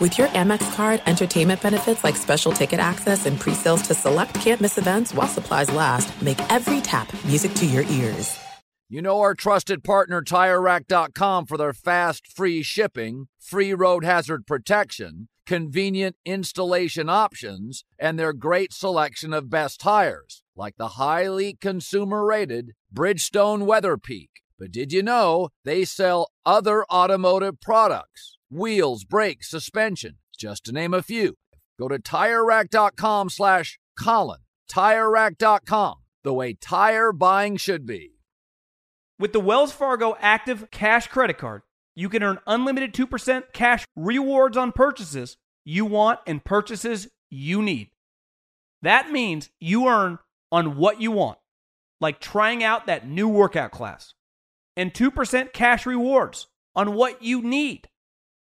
With your Amex card, entertainment benefits like special ticket access and pre-sales to select campus events while supplies last, make every tap music to your ears. You know our trusted partner TireRack.com for their fast, free shipping, free road hazard protection, convenient installation options, and their great selection of best tires, like the highly consumer-rated Bridgestone Weather Peak. But did you know they sell other automotive products? Wheels, brakes, suspension, just to name a few. Go to TireRack.com slash Colin. TireRack.com, the way tire buying should be. With the Wells Fargo Active Cash Credit Card, you can earn unlimited 2% cash rewards on purchases you want and purchases you need. That means you earn on what you want, like trying out that new workout class, and 2% cash rewards on what you need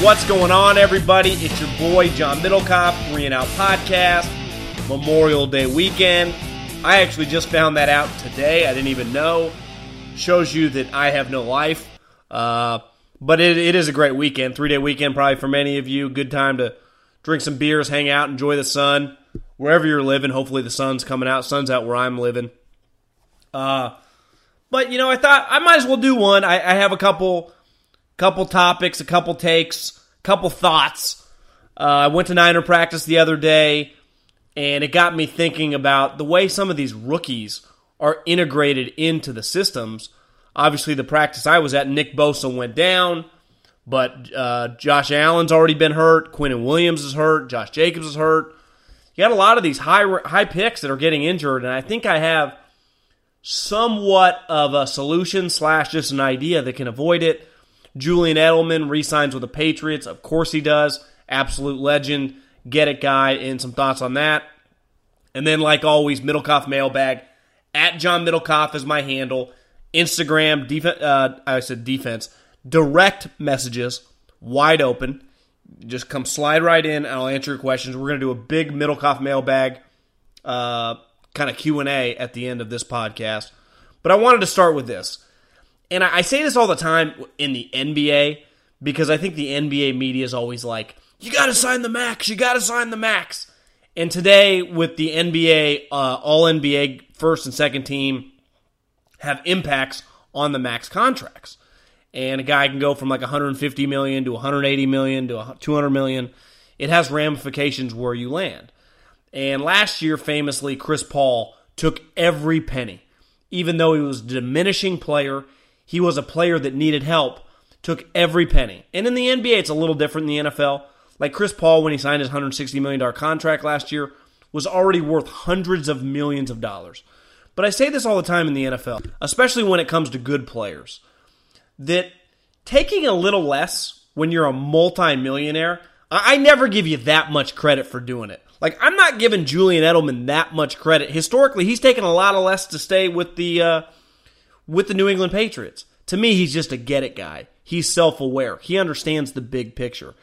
What's going on, everybody? It's your boy, John Middlekauff, Three and Out Podcast, Memorial Day weekend. I actually just found that out today. I didn't even know. Shows you that I have no life. Uh, but it, it is a great weekend. Three day weekend, probably for many of you. Good time to drink some beers, hang out, enjoy the sun. Wherever you're living, hopefully the sun's coming out. Sun's out where I'm living. Uh, but, you know, I thought I might as well do one. I, I have a couple couple topics, a couple takes, a couple thoughts. Uh, I went to Niner practice the other day, and it got me thinking about the way some of these rookies are integrated into the systems. Obviously, the practice I was at, Nick Bosa went down, but uh, Josh Allen's already been hurt. Quinnen Williams is hurt. Josh Jacobs is hurt. You got a lot of these high high picks that are getting injured, and I think I have somewhat of a solution slash just an idea that can avoid it. Julian Edelman resigns with the Patriots. Of course he does. Absolute legend. Get it, guy. And some thoughts on that. And then, like always, Middlekauff mailbag. At John Middlekauff is my handle. Instagram, def- uh, I said defense. Direct messages, wide open. Just come slide right in, and I'll answer your questions. We're going to do a big Middlekauff mailbag uh, kind of Q&A at the end of this podcast. But I wanted to start with this and I, I say this all the time in the NBA because I think the NBA media is always like, you got to sign the max, you got to sign the max. And today, with the NBA, uh, all NBA first and second team have impacts on the max contracts. And a guy can go from like 150 million to 180 million to 200 million. It has ramifications where you land. And last year, famously, Chris Paul took every penny, even though he was a diminishing player he was a player that needed help, took every penny. And in the NBA, it's a little different than the NFL. Like Chris Paul, when he signed his $160 million contract last year, was already worth hundreds of millions of dollars. But I say this all the time in the NFL, especially when it comes to good players, that taking a little less when you're a multimillionaire, I never give you that much credit for doing it. Like I'm not giving Julian Edelman that much credit. Historically, he's taken a lot of less to stay with the uh, with the New England Patriots. To me, he's just a get it guy. He's self aware. He understands the big picture.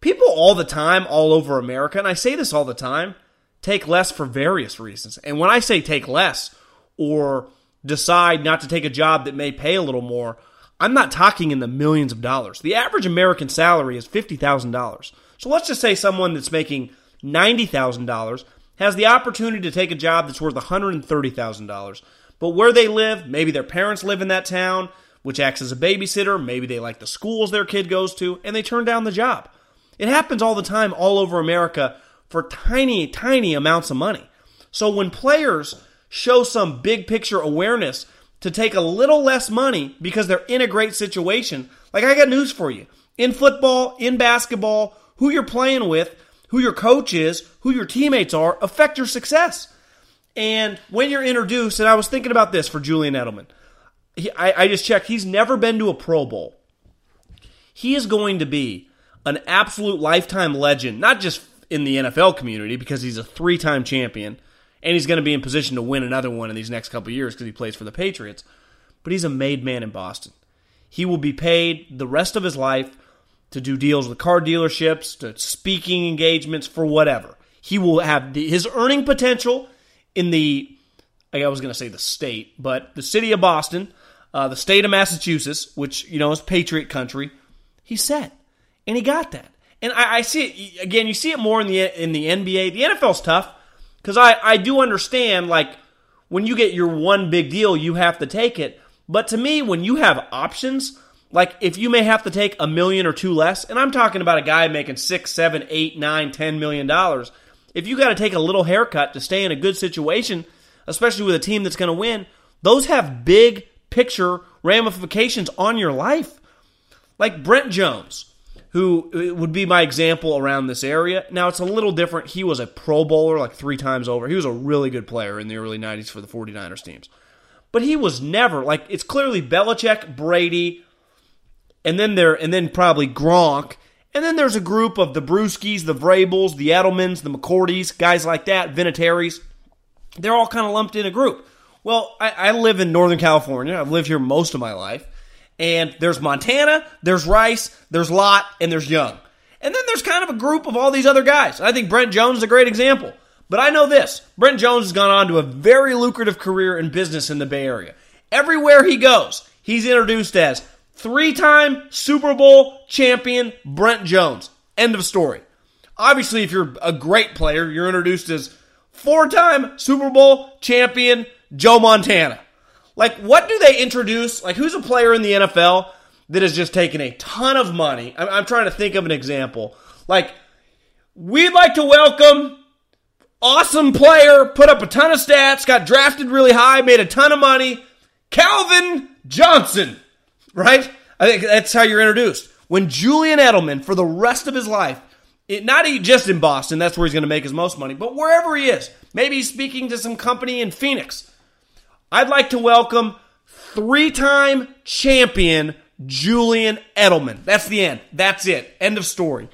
People all the time, all over America, and I say this all the time, take less for various reasons. And when I say take less or decide not to take a job that may pay a little more, I'm not talking in the millions of dollars. The average American salary is $50,000. So let's just say someone that's making $90,000 has the opportunity to take a job that's worth $130,000 But where they live, maybe their parents live in that town, which acts as a babysitter. Maybe they like the schools their kid goes to, and they turn down the job. It happens all the time all over America for tiny, tiny amounts of money. So when players show some big picture awareness to take a little less money because they're in a great situation, like I got news for you. In football, in basketball, who you're playing with, who your coach is, who your teammates are, affect your success. And when you're introduced, and I was thinking about this for Julian Edelman, he, I, I just checked, he's never been to a Pro Bowl. He is going to be an absolute lifetime legend, not just in the NFL community because he's a three time champion and he's going to be in position to win another one in these next couple years because he plays for the Patriots, but he's a made man in Boston. He will be paid the rest of his life to do deals with car dealerships, to speaking engagements, for whatever. He will have the, his earning potential in the, I was going to say the state, but the city of Boston, uh, the state of Massachusetts, which, you know, is Patriot country, he set. And he got that. And I, I see it, again, you see it more in the, in the NBA. The NFL's tough because I, I do understand, like, when you get your one big deal, you have to take it. But to me, when you have options, like if you may have to take a million or two less, and I'm talking about a guy making six, seven, eight, nine, ten million dollars, if you got to take a little haircut to stay in a good situation, especially with a team that's going to win, those have big picture ramifications on your life. Like Brent Jones, who uh, would be my example around this area. Now it's a little different. He was a Pro Bowler like three times over. He was a really good player in the early 90s for the 49ers teams. But he was never like it's clearly Belichick, Brady, and then there, and then probably Gronk, and then there's a group of the Bruschis, the Vrabels, the Edelmans, the McCourties, guys like that, Vinatieri's. They're all kind of lumped in a group. Well, I, I live in Northern California. I've lived here most of my life. And there's Montana, there's Rice, there's Lott, and there's Young. And then there's kind of a group of all these other guys. I think Brent Jones is a great example. But I know this Brent Jones has gone on to a very lucrative career in business in the Bay Area. Everywhere he goes, he's introduced as Three time Super Bowl champion Brent Jones. End of story. Obviously, if you're a great player, you're introduced as four time Super Bowl champion Joe Montana. Like, what do they introduce? Like, who's a player in the NFL that has just taken a ton of money? I'm, I'm trying to think of an example. Like, we'd like to welcome awesome player, put up a ton of stats, got drafted really high, made a ton of money, Calvin Johnson right? I think that's how you're introduced. When Julian Edelman, for the rest of his life, it, not just in Boston, that's where he's going to make his most money, but wherever he is, maybe he's speaking to some company in Phoenix. I'd like to welcome three time champion Julian Edelman. That's the end. That's it. End of story.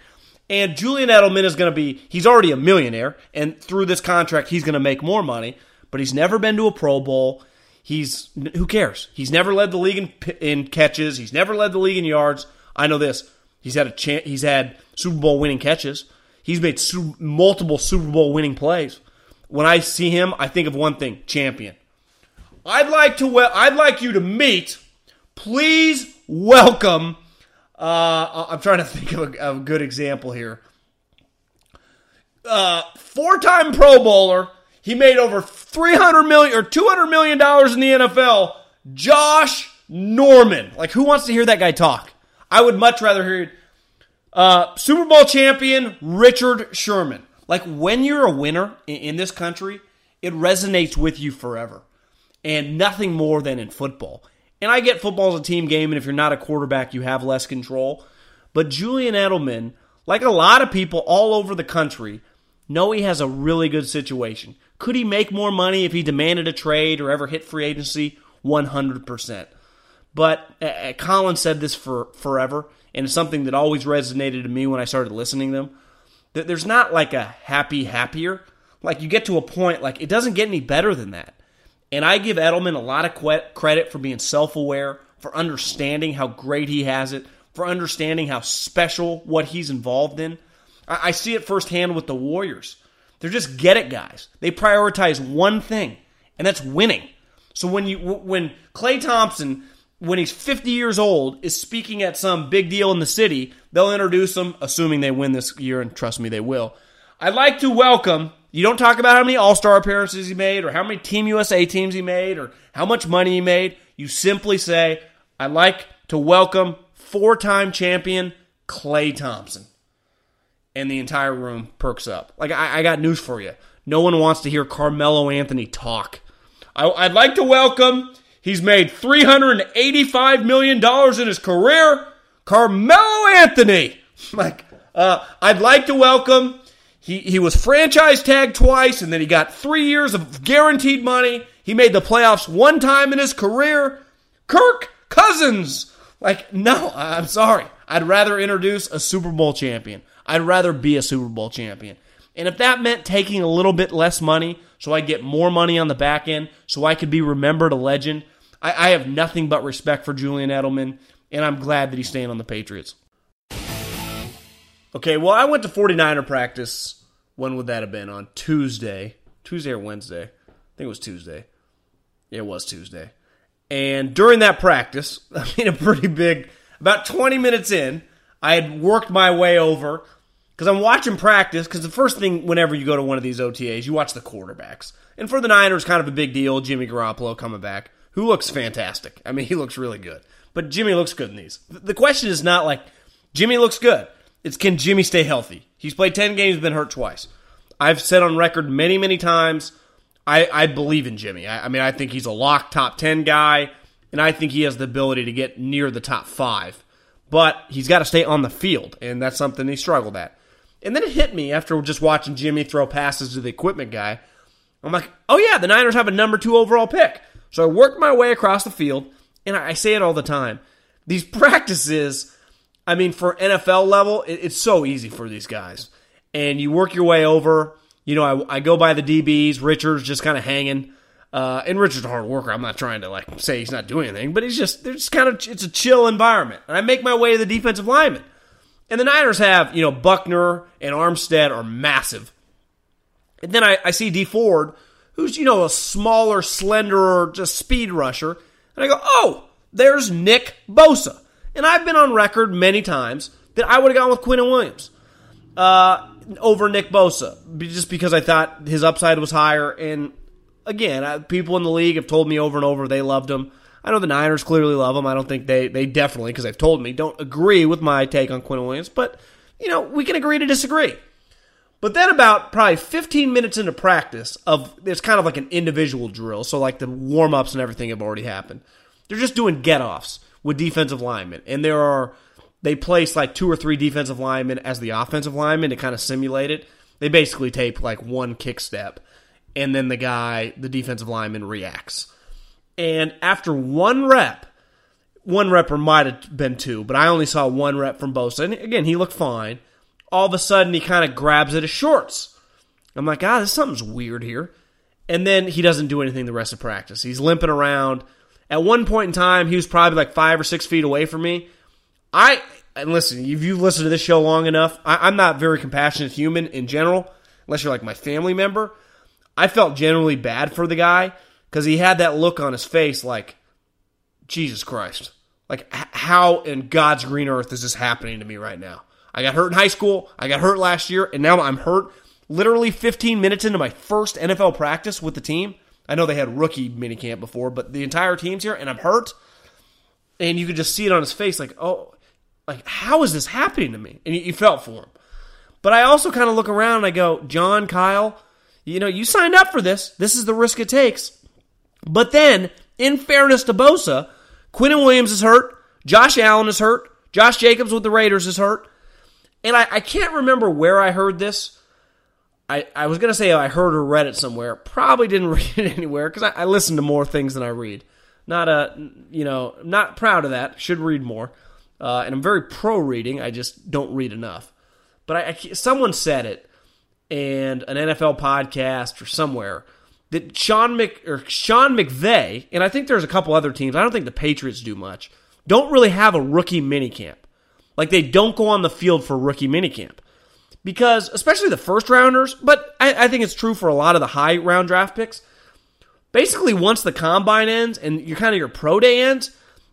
And Julian Edelman is going to be, he's already a millionaire, and through this contract, he's going to make more money, but he's never been to a Pro Bowl. He's who cares? He's never led the league in, in catches. He's never led the league in yards. I know this. He's had a chance. He's had Super Bowl winning catches. He's made su- multiple Super Bowl winning plays. When I see him, I think of one thing: champion. I'd like to. We- I'd like you to meet. Please welcome. Uh, I'm trying to think of a, of a good example here. Uh, four-time Pro Bowler he made over 300 million or 200 million dollars in the NFL. Josh Norman. Like who wants to hear that guy talk? I would much rather hear uh, Super Bowl champion Richard Sherman. Like when you're a winner in, in this country, it resonates with you forever. And nothing more than in football. And I get football is a team game, and if you're not a quarterback, you have less control. But Julian Edelman, like a lot of people all over the country, know he has a really good situation. Could he make more money if he demanded a trade or ever hit free agency? 100%. But uh, Colin said this for forever, and it's something that always resonated to me when I started listening to them. That there's not like a happy happier. Like you get to a point like it doesn't get any better than that. And I give Edelman a lot of credit for being self-aware, for understanding how great he has it, for understanding how special what he's involved in. I see it firsthand with the Warriors. They're just get it guys. They prioritize one thing, and that's winning. So when you when Klay Thompson when he's 50 years old is speaking at some big deal in the city, they'll introduce him assuming they win this year and trust me they will. I'd like to welcome You don't talk about how many All Star appearances he made, or how many Team USA teams he made, or how much money he made. You simply say, I'd like to welcome four time champion Klay Thompson. And the entire room perks up. Like, I, I got news for you. No one wants to hear Carmelo Anthony talk. I, I'd like to welcome, he's made $385 million in his career, Carmelo Anthony. Like, uh, I'd like to welcome, he, he was franchise tagged twice, and then he got three years of guaranteed money. He made the playoffs one time in his career. Kirk Cousins. Like, no, I'm sorry. I'd rather introduce a Super Bowl champion. I'd rather be a Super Bowl champion. And if that meant taking a little bit less money so I get more money on the back end so I could be remembered a legend, I, I have nothing but respect for Julian Edelman, and I'm glad that he's staying on the Patriots. Okay, well, I went to 49er practice. When would that have been? On Tuesday. Tuesday or Wednesday? I think it was Tuesday. It was Tuesday. And during that practice, I mean, a pretty big, about 20 minutes in, I had worked my way over because I'm watching practice. Because the first thing, whenever you go to one of these OTAs, you watch the quarterbacks. And for the Niners, kind of a big deal. Jimmy Garoppolo coming back, who looks fantastic. I mean, he looks really good. But Jimmy looks good in these. The question is not like Jimmy looks good. It's can Jimmy stay healthy? He's played 10 games, been hurt twice. I've said on record many, many times, I, I believe in Jimmy. I, I mean, I think he's a lock top 10 guy, and I think he has the ability to get near the top five. But he's got to stay on the field, and that's something he struggled at. And then it hit me after just watching Jimmy throw passes to the equipment guy. I'm like, oh yeah, the Niners have a number two overall pick. So I worked my way across the field, and I say it all the time. These practices, I mean, for NFL level, it's so easy for these guys. And you work your way over. You know, I, I go by the DBs. Richard's just kind of hanging. Uh, and Richard's a hard worker. I'm not trying to like say he's not doing anything, but he's just there's kind of it's a chill environment. And I make my way to the defensive lineman. And the Niners have, you know, Buckner and Armstead are massive. And then I, I see Dee Ford, who's, you know, a smaller, slenderer, just speed rusher. And I go, oh, there's Nick Bosa. And I've been on record many times that I would have gone with Quinnen Williams uh, over Nick Bosa, just because I thought his upside was higher. And again, I, people in the league have told me over and over they loved him. I know the Niners clearly love him. I don't think they they definitely because they've told me don't agree with my take on Quinnen Williams, but you know we can agree to disagree. But then about probably 15 minutes into practice of it's kind of like an individual drill, so like the warm ups and everything have already happened. They're just doing get offs with defensive linemen, and there are they place like two or three defensive linemen as the offensive linemen to kind of simulate it. They basically tape like one kick step, and then the guy, the defensive lineman, reacts. And after one rep, one rep or might have been two, but I only saw one rep from Bosa. And again, he looked fine. All of a sudden, he kind of grabs at his shorts. I'm like, ah, this something's weird here. And then he doesn't do anything the rest of practice. He's limping around. At one point in time, he was probably like five or six feet away from me. I and listen, if you've listened to this show long enough, I, I'm not very compassionate human in general, unless you're like my family member. I felt generally bad for the guy because he had that look on his face like, Jesus Christ. Like, how in God's green earth is this happening to me right now? I got hurt in high school. I got hurt last year, and now I'm hurt literally 15 minutes into my first NFL practice with the team. I know they had rookie minicamp before, but the entire team's here, and I'm hurt. And you could just see it on his face, like, oh, like how is this happening to me? And you, you felt for him. But I also kind of look around and I go, John, Kyle, you know, you signed up for this. This is the risk it takes. But then, in fairness to Bosa, Quinnen Williams is hurt. Josh Allen is hurt. Josh Jacobs with the Raiders is hurt. And I, I can't remember where I heard this. I, I was going to say I heard or read it somewhere. Probably didn't read it anywhere because I, I listen to more things than I read. Not a, you know, not proud of that. Should read more. Uh, and I'm very pro reading. I just don't read enough. But I, I, someone said it, and an NFL podcast or somewhere that Sean Mc or Sean McVay, and I think there's a couple other teams. I don't think the Patriots do much. Don't really have a rookie minicamp. Like they don't go on the field for rookie minicamp. Because especially the first rounders, but I, I think it's true for a lot of the high round draft picks. Basically, once the combine ends and your kind of your pro day ends,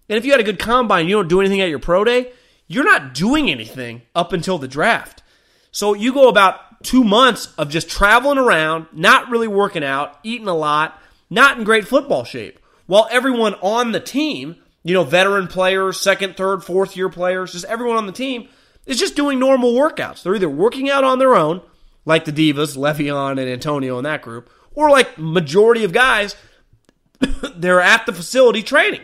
and if you had a good combine, you don't do anything at your pro day, you're not doing anything up until the draft. So you go about two months of just traveling around, not really working out, eating a lot, not in great football shape. While everyone on the team, you know, veteran players, second, third, fourth year players, just everyone on the team is just doing normal workouts. They're either working out on their own, like the Divas, Le'Veon and Antonio in that group, or like majority of guys, they're at the facility training.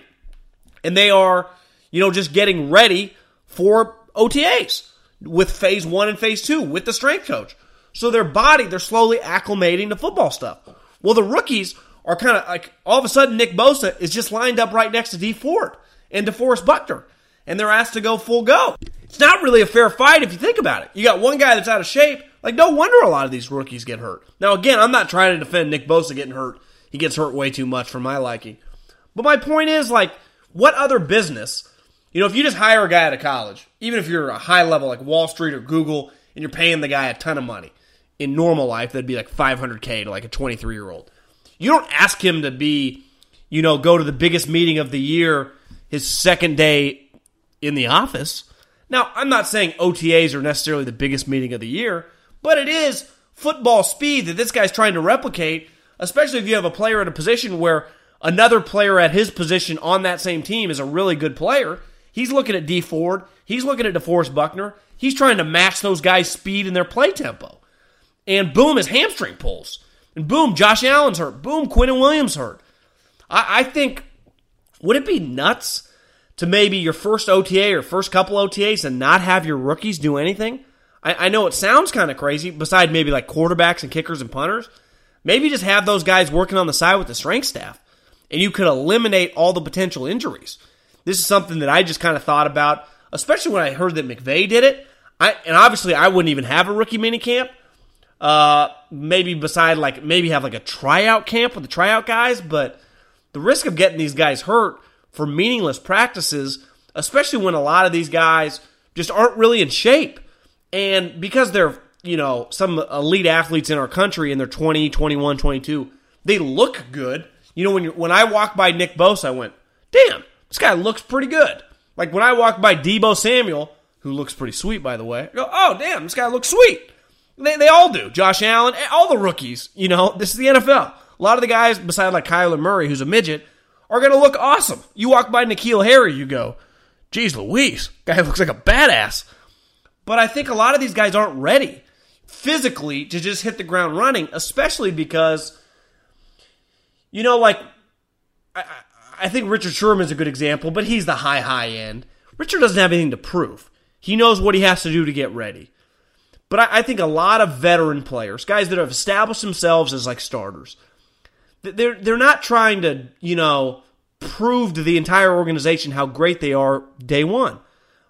And they are, you know, just getting ready for OTAs with phase one and phase two with the strength coach. So their body, they're slowly acclimating to football stuff. Well, the rookies are kind of like all of a sudden Nick Bosa is just lined up right next to Dee Ford and DeForest Buckner, and they're asked to go full go. It's not really a fair fight if you think about it. You got one guy that's out of shape. Like, no wonder a lot of these rookies get hurt. Now, again, I'm not trying to defend Nick Bosa getting hurt. He gets hurt way too much for my liking. But my point is, like, what other business, you know, if you just hire a guy out of college, even if you're a high level like Wall Street or Google, and you're paying the guy a ton of money, in normal life, that'd be like 500K to like a 23 year old. You don't ask him to be, you know, go to the biggest meeting of the year his second day in the office. Now, I'm not saying OTAs are necessarily the biggest meeting of the year, but it is football speed that this guy's trying to replicate, especially if you have a player in a position where another player at his position on that same team is a really good player. He's looking at Dee Ford. He's looking at DeForest Buckner. He's trying to match those guys' speed and their play tempo. And boom, his hamstring pulls. And boom, Josh Allen's hurt. Boom, Quinnen Williams hurt. I, I think, would it be nuts to maybe your first OTA or first couple OTAs and not have your rookies do anything? I, I know it sounds kind of crazy, beside maybe like quarterbacks and kickers and punters. Maybe just have those guys working on the side with the strength staff, and you could eliminate all the potential injuries. This is something that I just kind of thought about, especially when I heard that McVay did it. I, and obviously, I wouldn't even have a rookie minicamp. Uh, maybe beside like maybe have like a tryout camp with the tryout guys, but the risk of getting these guys hurt for meaningless practices, especially when a lot of these guys just aren't really in shape. And because they're, you know, some elite athletes in our country and they're 20, 21, 22, they look good. You know, when when I walked by Nick Bosa, I went, damn, this guy looks pretty good. Like when I walked by Deebo Samuel, who looks pretty sweet, by the way, I go, oh, damn, this guy looks sweet. They, they all do. Josh Allen, eh, all the rookies. You know, this is the NFL. A lot of the guys, besides like Kyler Murray, who's a midget, are going to look awesome. You walk by N'Keal Harry, you go, geez Louise, guy looks like a badass. But I think a lot of these guys aren't ready physically to just hit the ground running, especially because, you know, like, I, I think Richard Sherman is a good example, but he's the high, high end. Richard doesn't have anything to prove. He knows what he has to do to get ready. But I, I think a lot of veteran players, guys that have established themselves as like starters, they're they're not trying to you know prove to the entire organization how great they are day one.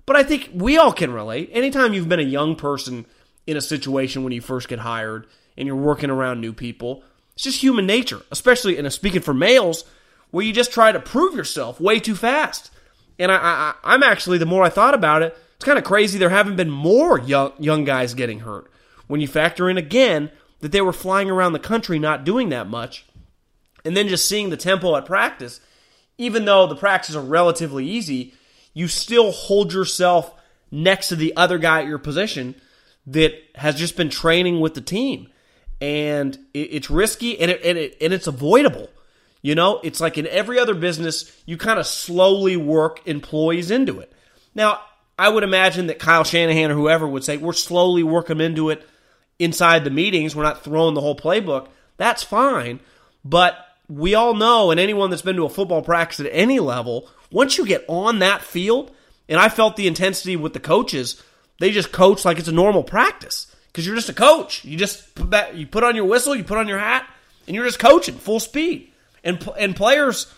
But I think we all can relate. Anytime you've been a young person in a situation when you first get hired and you're working around new people, it's just human nature, especially in a speaking for males, where you just try to prove yourself way too fast. And I, I, I'm actually, the more I thought about it, it's kind of crazy there haven't been more young, young guys getting hurt. When you factor in again that they were flying around the country not doing that much, and then just seeing the tempo at practice, even though the practices are relatively easy, you still hold yourself next to the other guy at your position that has just been training with the team. And it's risky and, it, and, it, and it's avoidable. You know, it's like in every other business, you kind of slowly work employees into it. Now, I would imagine that Kyle Shanahan or whoever would say, we're slowly working into it inside the meetings. We're not throwing the whole playbook. That's fine. But we all know, and anyone that's been to a football practice at any level, once you get on that field, and I felt the intensity with the coaches, they just coach like it's a normal practice because you're just a coach. You just put that, you put on your whistle, you put on your hat, and you're just coaching full speed. And and players,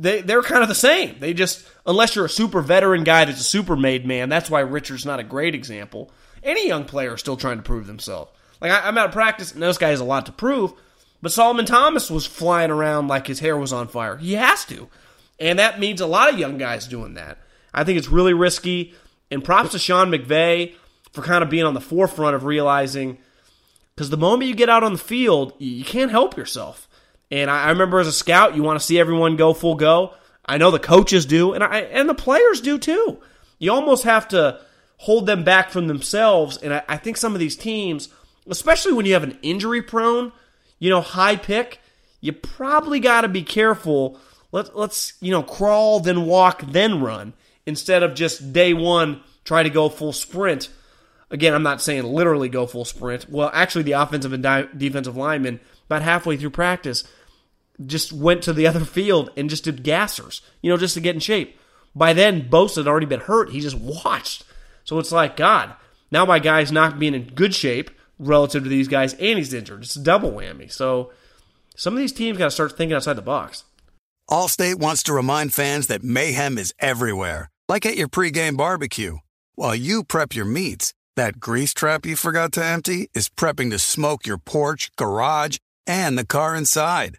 they they're kind of the same. They just unless you're a super veteran guy that's a super made man. That's why Richard's not a great example. Any young player is still trying to prove themselves. Like I, am out of practice, and this guy has a lot to prove. But Solomon Thomas was flying around like his hair was on fire. He has to, and that means a lot of young guys doing that. I think it's really risky. And props to Sean McVay for kind of being on the forefront of realizing because the moment you get out on the field, you can't help yourself. And I, remember as a scout, you want to see everyone go full go. I know the coaches do, and I and the players do too. You almost have to hold them back from themselves. And I, I think some of these teams, especially when you have an injury prone, you know, high pick, you probably got to be careful. Let, let's, you know, crawl, then walk, then run instead of just day one try to go full sprint. Again, I'm not saying literally go full sprint. Well, actually, the offensive and di- defensive linemen, about halfway through practice, just went to the other field and just did gassers, you know, just to get in shape. By then, Bosa had already been hurt. He just watched. So it's like, God, now my guy's not being in good shape relative to these guys, and he's injured. It's a double whammy. So some of these teams got to start thinking outside the box. Allstate wants to remind fans that mayhem is everywhere, like at your pregame barbecue. While you prep your meats, that grease trap you forgot to empty is prepping to smoke your porch, garage, and the car inside.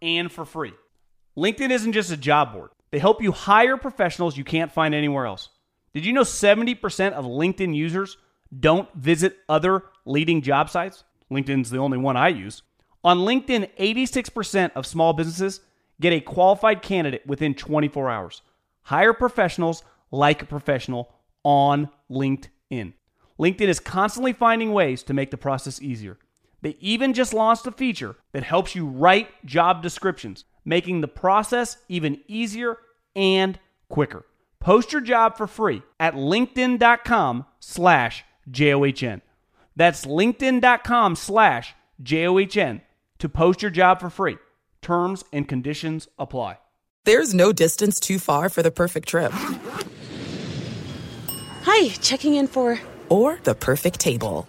and for free. LinkedIn isn't just a job board, they help you hire professionals you can't find anywhere else. Did you know 70% of LinkedIn users don't visit other leading job sites? LinkedIn's the only one I use. On LinkedIn, 86% of small businesses get a qualified candidate within 24 hours. Hire professionals like a professional on LinkedIn. LinkedIn is constantly finding ways to make the process easier. They even just launched a feature that helps you write job descriptions, making the process even easier and quicker. Post your job for free at linkedin.com slash J-O-H-N. That's linkedin.com slash J-O-H-N to post your job for free. Terms and conditions apply. There's no distance too far for the perfect trip. Hi, checking in for... Or the perfect table.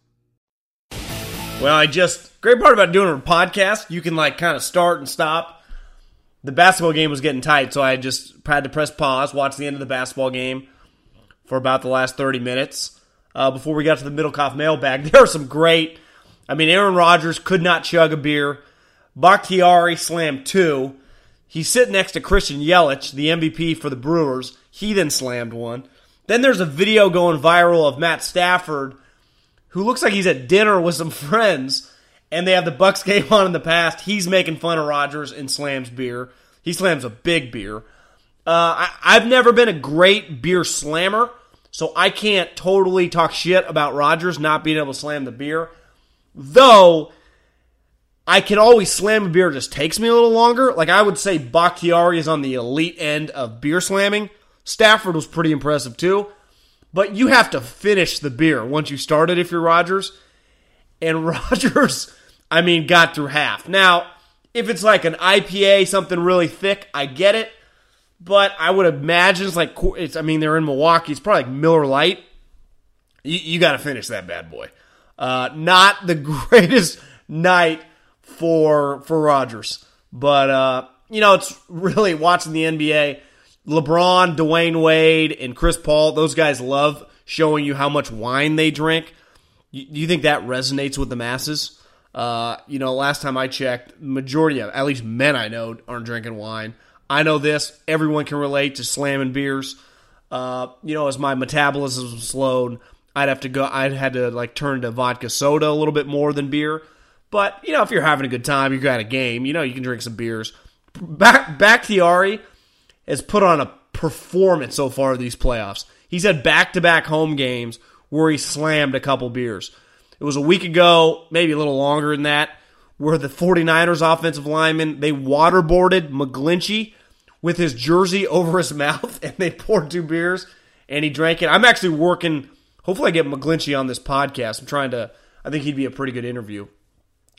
Well, I just great part about doing a podcast, you can like kind of start and stop. The basketball game was getting tight, so I just had to press pause, watch the end of the basketball game for about the last 30 minutes uh, before we got to the Middlekauff mailbag. There are some great. I mean, Aaron Rodgers could not chug a beer. Bakhtiari slammed two. He's sitting next to Christian Yelich, the MVP for the Brewers. He then slammed one. Then there's a video going viral of Matt Stafford, who looks like he's at dinner with some friends, and they have the Bucks game on in the past. He's making fun of Rodgers and slams beer. He slams a big beer. Uh, I, I've never been a great beer slammer, so I can't totally talk shit about Rodgers not being able to slam the beer. Though I can always slam a beer, just takes me a little longer. Like I would say Bakhtiari is on the elite end of beer slamming. Stafford was pretty impressive too. But you have to finish the beer once you start it if you're Rodgers. And Rodgers, I mean, got through half. Now, if it's like an IPA, something really thick, I get it. But I would imagine it's like, it's, I mean, they're in Milwaukee. It's probably like Miller Lite. You, you got to finish that bad boy. Uh, not the greatest night for for Rodgers, but uh, you know it's really watching the NBA. LeBron, Dwyane Wade, and Chris Paul. Those guys love showing you how much wine they drink. Do you think that resonates with the masses? Uh, you know, last time I checked, majority of at least men I know aren't drinking wine. I know this. Everyone can relate to slamming beers. Uh, you know, as my metabolism slowed, I'd have to go. I'd had to like turn to vodka soda a little bit more than beer. But you know, if you're having a good time, you're at a game. You know, you can drink some beers. Back Bakhtiari has put on a performance so far these playoffs. He's had back to back home games where he slammed a couple beers. It was a week ago, maybe a little longer than that, where the 49ers offensive lineman they waterboarded McGlinchey with his jersey over his mouth, and they poured two beers and he drank it. I'm actually working Hopefully, I get McGlinchey on this podcast. I'm trying to. I think he'd be a pretty good interview.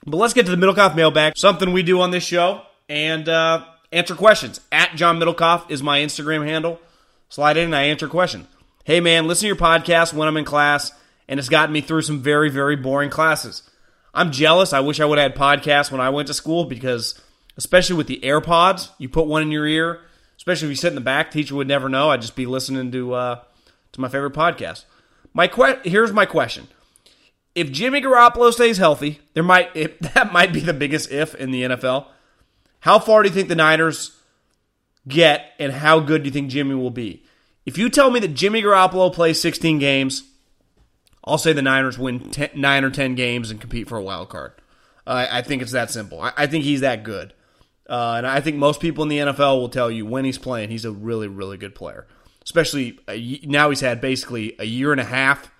But let's get to the Middlekauff mailbag. Something we do on this show and uh, answer questions. At John Middlekauff is my Instagram handle. Slide in and I answer a question. Hey man, listen to your podcast when I'm in class, and it's gotten me through some very very boring classes. I'm jealous. I wish I would have had podcasts when I went to school because, especially with the AirPods, you put one in your ear. Especially if you sit in the back, teacher would never know. I'd just be listening to uh, to my favorite podcast. My que- here's my question: If Jimmy Garoppolo stays healthy, there might if, that might be the biggest if in the NFL. How far do you think the Niners get, and how good do you think Jimmy will be? If you tell me that Jimmy Garoppolo plays 16 games, I'll say the Niners win 10, nine or 10 games and compete for a wild card. Uh, I think it's that simple. I, I think he's that good. Uh, and I think most people in the NFL will tell you when he's playing, he's a really, really good player especially now he's had basically a year and a half.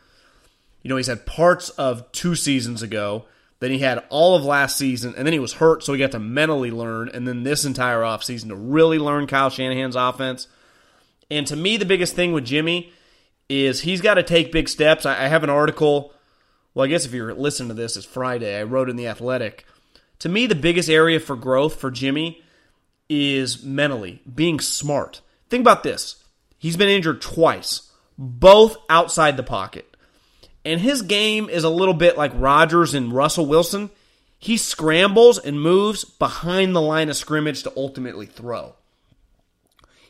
You know, he's had parts of two seasons ago. Then he had all of last season, and then he was hurt, so he got to mentally learn, and then this entire offseason to really learn Kyle Shanahan's offense. And to me, the biggest thing with Jimmy is he's got to take big steps. I have an article. Well, I guess if you're listening to this, it's Friday. I wrote in The Athletic. To me, the biggest area for growth for Jimmy is mentally being smart. Think about this He's been injured twice, both outside the pocket. And his game is a little bit like Rodgers and Russell Wilson. He scrambles and moves behind the line of scrimmage to ultimately throw.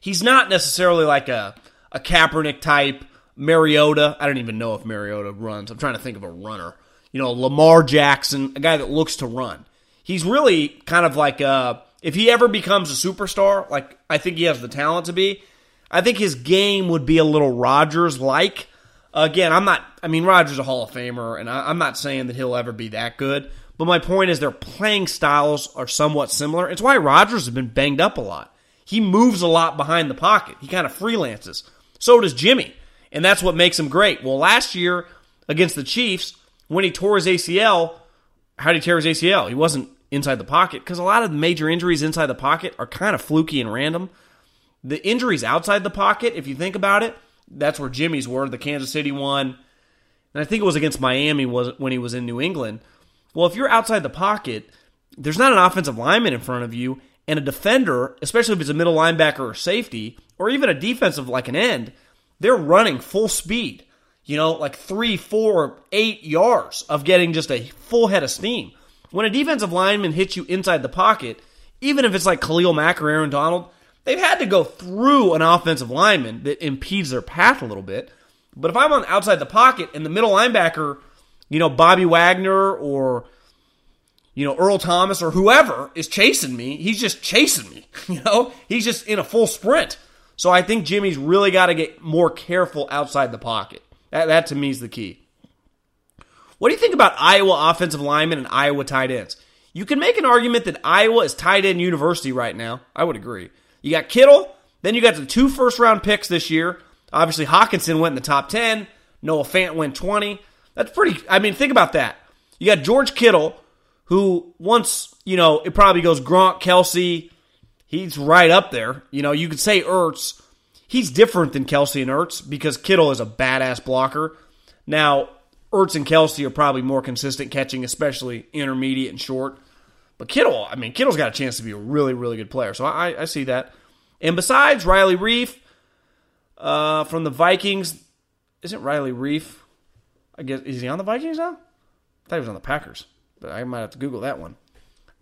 He's not necessarily like a, a Kaepernick type, Mariota. I don't even know if Mariota runs. I'm trying to think of a runner. You know, Lamar Jackson, a guy that looks to run. He's really kind of like a, if he ever becomes a superstar, like I think he has the talent to be, I think his game would be a little Rodgers like. Again, I'm not, I mean, Rodgers is a Hall of Famer, and I, am not saying that he'll ever be that good. But my point is, their playing styles are somewhat similar. It's why Rodgers has been banged up a lot. He moves a lot behind the pocket, he kind of freelances. So does Jimmy. And that's what makes him great. Well, last year against the Chiefs, when he tore his ACL, how did he tear his ACL? He wasn't inside the pocket because a lot of the major injuries inside the pocket are kind of fluky and random. The injuries outside the pocket, if you think about it, that's where Jimmy's were. The Kansas City one, and I think it was against Miami was when he was in New England. Well, if you're outside the pocket, there's not an offensive lineman in front of you, and a defender, especially if it's a middle linebacker or safety, or even a defensive like an end, they're running full speed. You know, like three, four, eight yards of getting just a full head of steam. When a defensive lineman hits you inside the pocket, even if it's like Khalil Mack or Aaron Donald, they've had to go through an offensive lineman that impedes their path a little bit. But if I'm on outside the pocket and the middle linebacker, you know, Bobby Wagner or you know, Earl Thomas or whoever is chasing me, he's just chasing me. You know, he's just in a full sprint. So I think Jimmy's really got to get more careful outside the pocket. That, that to me is the key. What do you think about Iowa offensive linemen and Iowa tight ends? You can make an argument that Iowa is tight end university right now. I would agree. You got Kittle, then you got the two first round picks this year. Obviously, Hockenson went in the top 10. Noah Fant went 20. That's pretty, I mean, think about that. You got George Kittle, who once, you know, it probably goes Gronk, Kelce, He's right up there. You know, you could say Ertz. he's different than Kelce and Ertz because Kittle is a badass blocker. Now, Ertz and Kelce are probably more consistent catching, especially intermediate and short. But Kittle, I mean, Kittle's got a chance to be a really, really good player. So I, I see that. And besides Riley Reiff uh, from the Vikings, isn't Riley Reiff? I guess is he on the Vikings now? I thought he was on the Packers, but I might have to Google that one.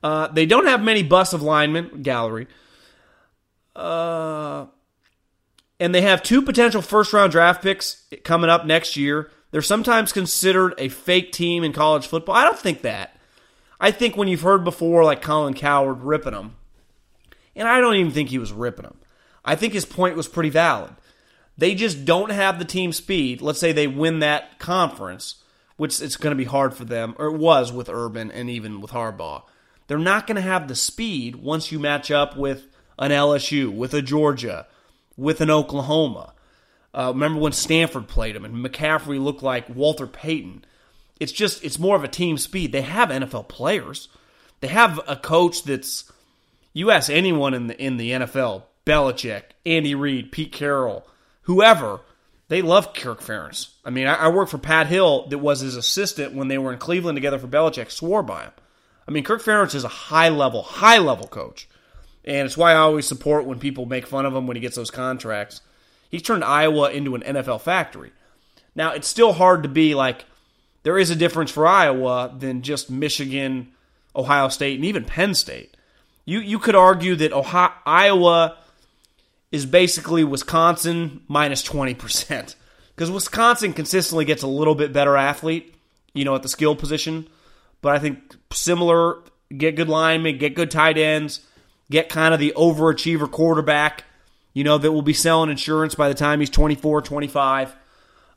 Uh, they don't have many busts of linemen gallery. Uh, and they have two potential first round draft picks coming up next year. They're sometimes considered a fake team in college football. I don't think that. I think when you've heard before, like Colin Cowherd ripping them, and I don't even think he was ripping them. I think his point was pretty valid. They just don't have the team speed. Let's say they win that conference, which it's going to be hard for them, or it was with Urban and even with Harbaugh. They're not going to have the speed once you match up with an LSU, with a Georgia, with an Oklahoma. Uh, remember when Stanford played them and McCaffrey looked like Walter Payton? It's just it's more of a team speed. They have NFL players. They have a coach that's you ask anyone in the in the NFL, Belichick, Andy Reid, Pete Carroll, whoever, they love Kirk Ferentz. I mean, I, I worked for Pat Hill, that was his assistant when they were in Cleveland together for Belichick, swore by him. I mean, Kirk Ferentz is a high level, high level coach. And it's why I always support when people make fun of him when he gets those contracts. He's turned Iowa into an NFL factory. Now, it's still hard to be like, there is a difference for Iowa than just Michigan, Ohio State, and even Penn State. You, you could argue that Ohio, Iowa is basically Wisconsin minus 20%. Because Wisconsin consistently gets a little bit better athlete, you know, at the skill position. But I think similar, get good linemen, get good tight ends, get kind of the overachiever quarterback, you know, that will be selling insurance by the time he's 24, 25.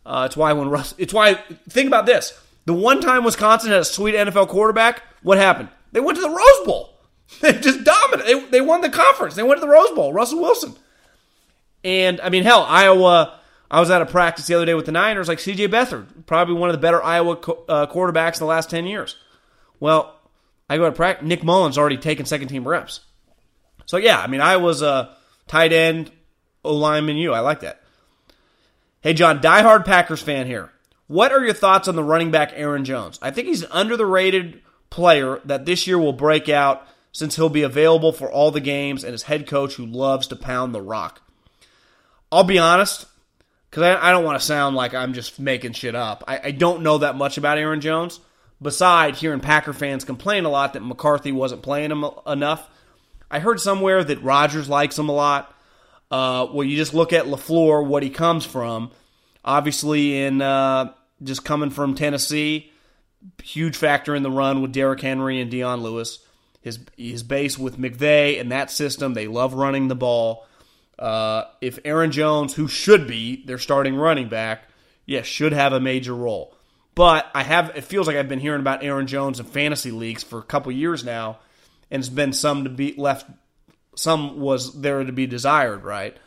Uh, it's why when Russ, it's why, think about this. The one time Wisconsin had a sweet NFL quarterback, what happened? They went to the Rose Bowl. They just dominated. They, they won the conference. They went to the Rose Bowl. Russell Wilson. And I mean, hell, Iowa. I was at a practice the other day with the Niners, like C.J. Beathard, probably one of the better Iowa uh, quarterbacks in the last ten years. Well, I go to practice. Nick Mullens already taken second team reps. So yeah, I mean, I was a tight end, O lineman. You, I like that. Hey, John, diehard Packers fan here. What are your thoughts on the running back Aaron Jones? I think he's an under the rated player that this year will break out since he'll be available for all the games and his head coach who loves to pound the rock. I'll be honest, because I, I, don't want to sound like I'm just making shit up. I, I don't know that much about Aaron Jones. Besides hearing Packer fans complain a lot that McCarthy wasn't playing him enough, I heard somewhere that Rodgers likes him a lot. Uh, well, you just look at LaFleur, what he comes from. Obviously, in uh, just coming from Tennessee, huge factor in the run with Derrick Henry and Dion Lewis. His his base with McVay and that system, they love running the ball. Uh, if Aaron Jones, who should be their starting running back, yes, should have a major role. But I have it feels like I've been hearing about Aaron Jones in fantasy leagues for a couple years now, and it's been some to be left, some was there to be desired, right?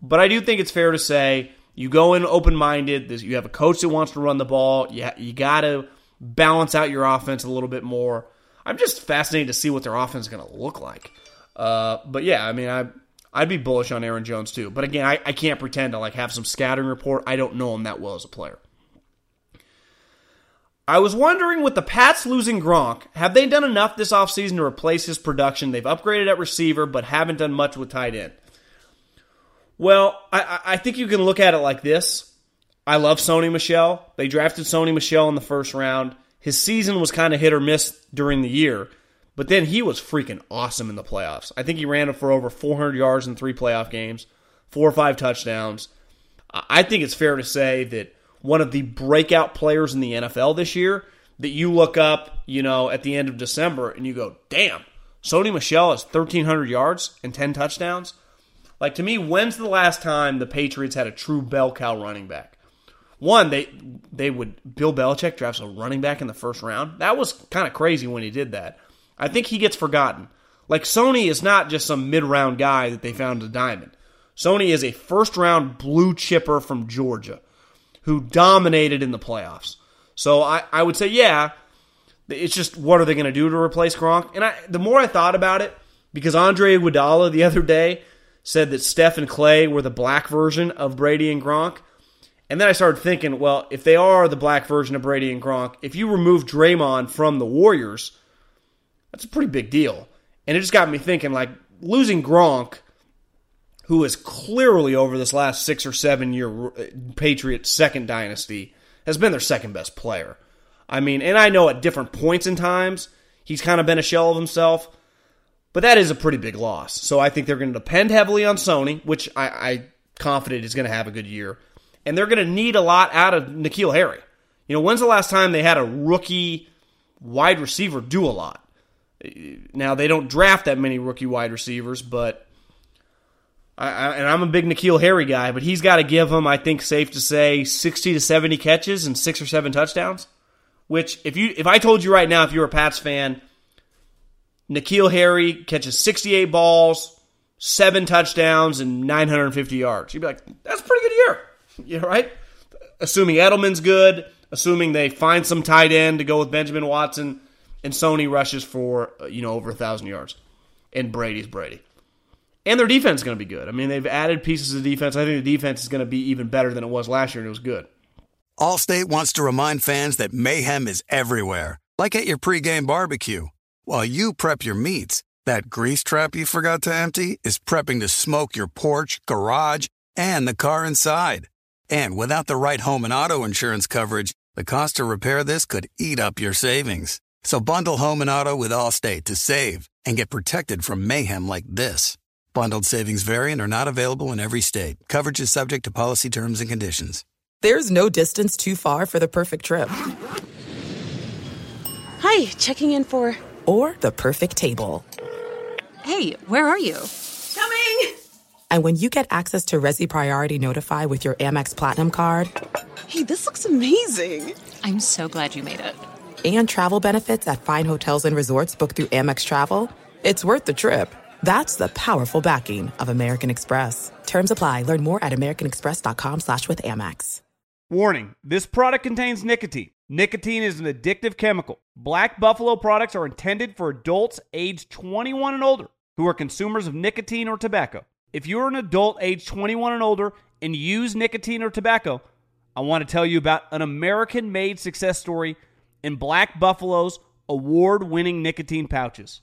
But I do think it's fair to say you go in open minded. You have a coach that wants to run the ball. You you got to balance out your offense a little bit more. I'm just fascinated to see what their offense is going to look like. Uh, but yeah, I mean, I I'd be bullish on Aaron Jones too. But again, I, I can't pretend to like have some scattering report. I don't know him that well as a player. I was wondering with the Pats losing Gronk, have they done enough this offseason to replace his production? They've upgraded at receiver, but haven't done much with tight end. Well, I, I think you can look at it like this. I love Sony Michel. They drafted Sony Michel in the first round. His season was kind of hit or miss during the year. But then he was freaking awesome in the playoffs. I think he ran for over 400 yards in three playoff games, four or five touchdowns. I think it's fair to say that one of the breakout players in the NFL this year that you look up, you know, at the end of December and you go, damn, Sony Michel has 1,300 yards and 10 touchdowns. Like, to me, when's the last time the Patriots had a true bell cow running back? One, they they would Bill Belichick drafts a running back in the first round. That was kind of crazy when he did that. I think he gets forgotten. Like Sony is not just some mid-round guy that they found a diamond. Sony is a first-round blue chipper from Georgia who dominated in the playoffs. So I, I would say, yeah, it's just what are they going to do to replace Gronk? And I, the more I thought about it, because Andre Iguodala the other day said that Steph and Klay were the black version of Brady and Gronk. And then I started thinking, well, if they are the black version of Brady and Gronk, if you remove Draymond from the Warriors, that's a pretty big deal. And it just got me thinking, like, losing Gronk, who is clearly over this last six or seven year uh, Patriots second dynasty, has been their second best player. I mean, and I know at different points in times, he's kind of been a shell of himself. But that is a pretty big loss. So I think they're going to depend heavily on Sony, which I, I confident is going to have a good year. And they're going to need a lot out of N'Keal Harry. You know, when's the last time they had a rookie wide receiver do a lot? Now they don't draft that many rookie wide receivers, but I, and I'm a big N'Keal Harry guy, but he's got to give him, I think, safe to say, 60 to 70 catches and six or seven touchdowns. Which, if you if I told you right now, if you're a Pats fan, N'Keal Harry catches 68 balls, seven touchdowns, and 950 yards. You'd be like, that's a pretty good year. Know, right? Assuming Edelman's good, assuming they find some tight end to go with Benjamin Watson, and Sony rushes for, uh, you know, over a 1,000 yards. And Brady's Brady. And their defense is going to be good. I mean, they've added pieces of defense. I think the defense is going to be even better than it was last year, and it was good. Allstate wants to remind fans that mayhem is everywhere, like at your pregame barbecue. While you prep your meats, that grease trap you forgot to empty is prepping to smoke your porch, garage, and the car inside. And without the right home and auto insurance coverage, the cost to repair this could eat up your savings. So bundle home and auto with Allstate to save and get protected from mayhem like this. Bundled savings vary and are not available in every state. Coverage is subject to policy terms and conditions. There's no distance too far for the perfect trip. Hi, checking in for. Or the perfect table. Hey, where are you? Coming! And when you get access to Resy Priority Notify with your Amex Platinum card. Hey, this looks amazing! I'm so glad you made it. And travel benefits at fine hotels and resorts booked through Amex Travel. It's worth the trip. That's the powerful backing of American Express. Terms apply. Learn more at americanexpress.com slash with Amex. Warning this product contains nicotine. Nicotine is an addictive chemical. Black Buffalo products are intended for adults aged 21 and older who are consumers of nicotine or tobacco. If you're an adult aged 21 and older and use nicotine or tobacco, I want to tell you about an American made success story in Black Buffalo's award winning nicotine pouches.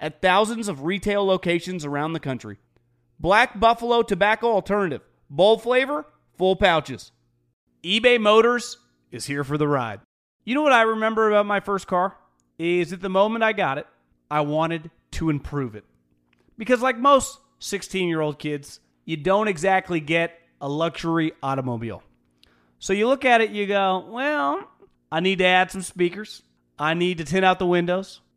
at thousands of retail locations around the country. Black Buffalo Tobacco Alternative. Bold flavor, full pouches. eBay Motors is here for the ride. You know what I remember about my first car? Is at the moment I got it, I wanted to improve it. Because, like most 16 year old kids, you don't exactly get a luxury automobile. So you look at it, you go, well, I need to add some speakers. I need to tint out the windows.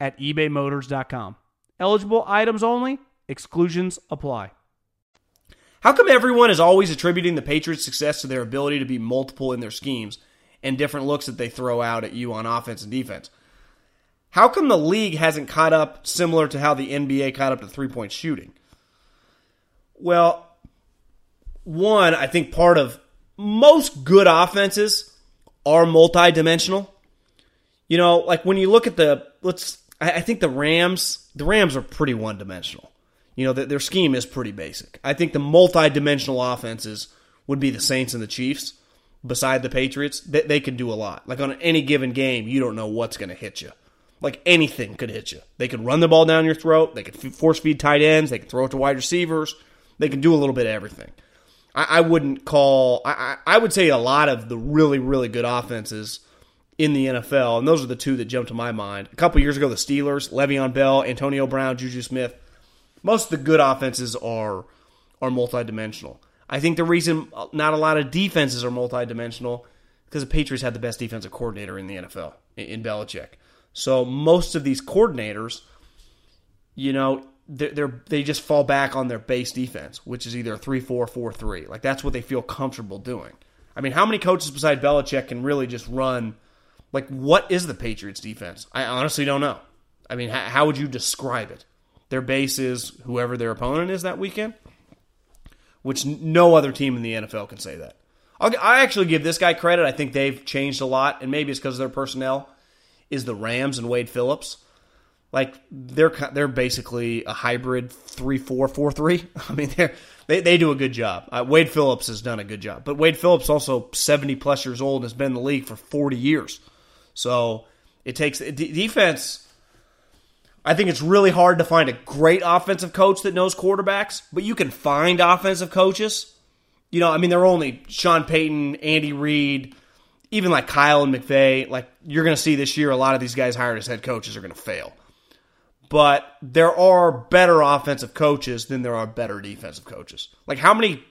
at ebaymotors.com. Eligible items only, exclusions apply. How come everyone is always attributing the Patriots' success to their ability to be multiple in their schemes and different looks that they throw out at you on offense and defense? How come the league hasn't caught up similar to how the NBA caught up to three point shooting? Well, one, I think part of most good offenses are multi-dimensional. You know, like when you look at the let's I, think the Rams, the Rams are pretty one-dimensional. You know, their scheme is pretty basic. I think the multi-dimensional offenses would be the Saints and the Chiefs. Beside the Patriots, they, they can do a lot. Like on any given game, you don't know what's going to hit you. Like anything could hit you. They could run the ball down your throat. They could force feed tight ends. They could throw it to wide receivers. They can do a little bit of everything. I, I wouldn't call. I, I would say a lot of the really really good offenses in the NFL, and those are the two that jump to my mind. A couple years ago, the Steelers, Le'Veon Bell, Antonio Brown, Juju Smith. Most of the good offenses are are multidimensional. I think the reason not a lot of defenses are multidimensional because the Patriots had the best defensive coordinator in the NFL in Belichick. So most of these coordinators, you know, they're, they just fall back on their base defense, which is either 3 4 4 3. Like, that's what they feel comfortable doing. I mean, how many coaches beside Belichick can really just run? Like, what is the Patriots' defense? I honestly don't know. I mean, how, how would you describe it? Their base is whoever their opponent is that weekend, which no other team in the NFL can say that. I'll, I actually give this guy credit. I think they've changed a lot, and maybe it's because of their personnel. Is the Rams and Wade Phillips? like they're they're basically a hybrid three four four three. I mean they they they do a good job. Uh, Wade Phillips has done a good job, but Wade Phillips also seventy plus years old and has been in the league for forty years. So it takes defense. I think it's really hard to find a great offensive coach that knows quarterbacks, but you can find offensive coaches. You know, I mean, they're only Sean Payton, Andy Reid, even like Kyle and McVay. Like you're going to see this year, a lot of these guys hired as head coaches are going to fail but there are better offensive coaches than there are better defensive coaches. Like how many